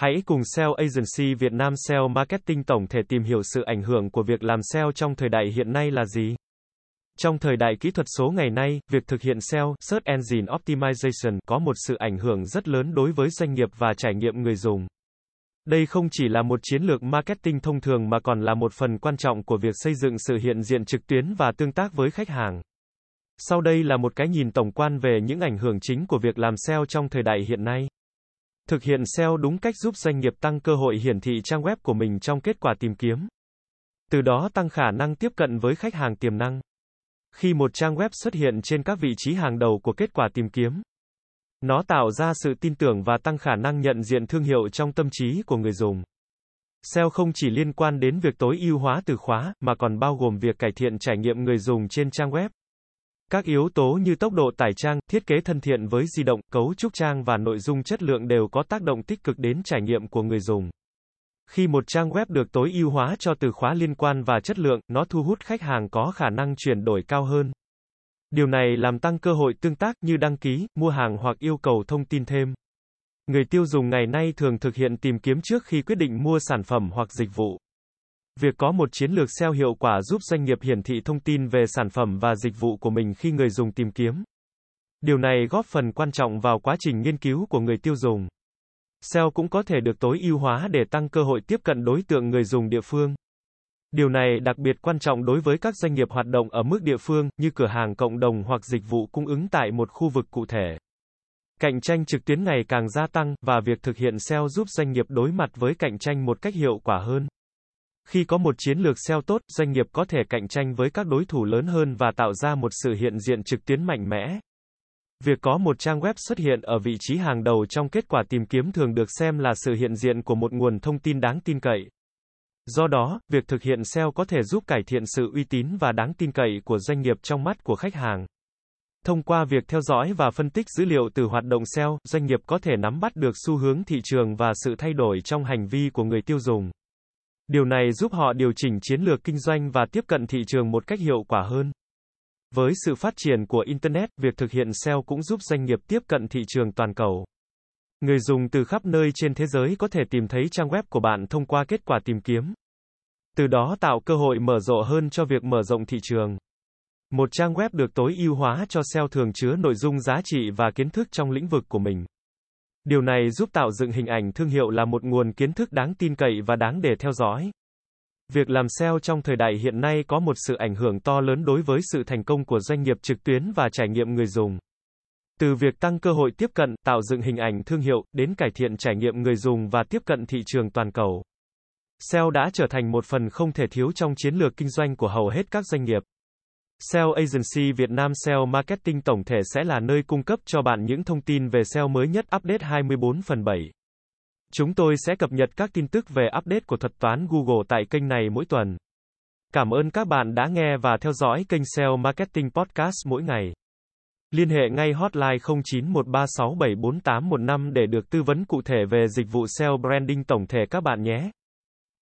Hãy cùng SEO Agency Việt Nam SEO Marketing tổng thể tìm hiểu sự ảnh hưởng của việc làm SEO trong thời đại hiện nay là gì. Trong thời đại kỹ thuật số ngày nay, việc thực hiện SEO, Search Engine Optimization, có một sự ảnh hưởng rất lớn đối với doanh nghiệp và trải nghiệm người dùng. Đây không chỉ là một chiến lược marketing thông thường mà còn là một phần quan trọng của việc xây dựng sự hiện diện trực tuyến và tương tác với khách hàng. Sau đây là một cái nhìn tổng quan về những ảnh hưởng chính của việc làm SEO trong thời đại hiện nay. Thực hiện SEO đúng cách giúp doanh nghiệp tăng cơ hội hiển thị trang web của mình trong kết quả tìm kiếm. Từ đó tăng khả năng tiếp cận với khách hàng tiềm năng. Khi một trang web xuất hiện trên các vị trí hàng đầu của kết quả tìm kiếm, nó tạo ra sự tin tưởng và tăng khả năng nhận diện thương hiệu trong tâm trí của người dùng. SEO không chỉ liên quan đến việc tối ưu hóa từ khóa, mà còn bao gồm việc cải thiện trải nghiệm người dùng trên trang web. Các yếu tố như tốc độ tải trang, thiết kế thân thiện với di động, cấu trúc trang và nội dung chất lượng đều có tác động tích cực đến trải nghiệm của người dùng. Khi một trang web được tối ưu hóa cho từ khóa liên quan và chất lượng, nó thu hút khách hàng có khả năng chuyển đổi cao hơn. Điều này làm tăng cơ hội tương tác như đăng ký, mua hàng hoặc yêu cầu thông tin thêm. Người tiêu dùng ngày nay thường thực hiện tìm kiếm trước khi quyết định mua sản phẩm hoặc dịch vụ. Việc có một chiến lược SEO hiệu quả giúp doanh nghiệp hiển thị thông tin về sản phẩm và dịch vụ của mình khi người dùng tìm kiếm. Điều này góp phần quan trọng vào quá trình nghiên cứu của người tiêu dùng. SEO cũng có thể được tối ưu hóa để tăng cơ hội tiếp cận đối tượng người dùng địa phương. Điều này đặc biệt quan trọng đối với các doanh nghiệp hoạt động ở mức địa phương, như cửa hàng cộng đồng hoặc dịch vụ cung ứng tại một khu vực cụ thể. Cạnh tranh trực tuyến ngày càng gia tăng, và việc thực hiện SEO giúp doanh nghiệp đối mặt với cạnh tranh một cách hiệu quả hơn. Khi có một chiến lược SEO tốt, doanh nghiệp có thể cạnh tranh với các đối thủ lớn hơn và tạo ra một sự hiện diện trực tuyến mạnh mẽ. Việc có một trang web xuất hiện ở vị trí hàng đầu trong kết quả tìm kiếm thường được xem là sự hiện diện của một nguồn thông tin đáng tin cậy. Do đó, việc thực hiện SEO có thể giúp cải thiện sự uy tín và đáng tin cậy của doanh nghiệp trong mắt của khách hàng. Thông qua việc theo dõi và phân tích dữ liệu từ hoạt động SEO, doanh nghiệp có thể nắm bắt được xu hướng thị trường và sự thay đổi trong hành vi của người tiêu dùng. Điều này giúp họ điều chỉnh chiến lược kinh doanh và tiếp cận thị trường một cách hiệu quả hơn. Với sự phát triển của Internet, việc thực hiện SEO cũng giúp doanh nghiệp tiếp cận thị trường toàn cầu. Người dùng từ khắp nơi trên thế giới có thể tìm thấy trang web của bạn thông qua kết quả tìm kiếm. Từ đó tạo cơ hội mở rộng hơn cho việc mở rộng thị trường. Một trang web được tối ưu hóa cho SEO thường chứa nội dung giá trị và kiến thức trong lĩnh vực của mình. Điều này giúp tạo dựng hình ảnh thương hiệu là một nguồn kiến thức đáng tin cậy và đáng để theo dõi. Việc làm SEO trong thời đại hiện nay có một sự ảnh hưởng to lớn đối với sự thành công của doanh nghiệp trực tuyến và trải nghiệm người dùng. Từ việc tăng cơ hội tiếp cận, tạo dựng hình ảnh thương hiệu, đến cải thiện trải nghiệm người dùng và tiếp cận thị trường toàn cầu. SEO đã trở thành một phần không thể thiếu trong chiến lược kinh doanh của hầu hết các doanh nghiệp. SEO Agency Việt Nam SEO Marketing tổng thể sẽ là nơi cung cấp cho bạn những thông tin về SEO mới nhất update 24 phần 7. Chúng tôi sẽ cập nhật các tin tức về update của thuật toán Google tại kênh này mỗi tuần. Cảm ơn các bạn đã nghe và theo dõi kênh SEO Marketing Podcast mỗi ngày. Liên hệ ngay hotline 0913674815 để được tư vấn cụ thể về dịch vụ SEO branding tổng thể các bạn nhé.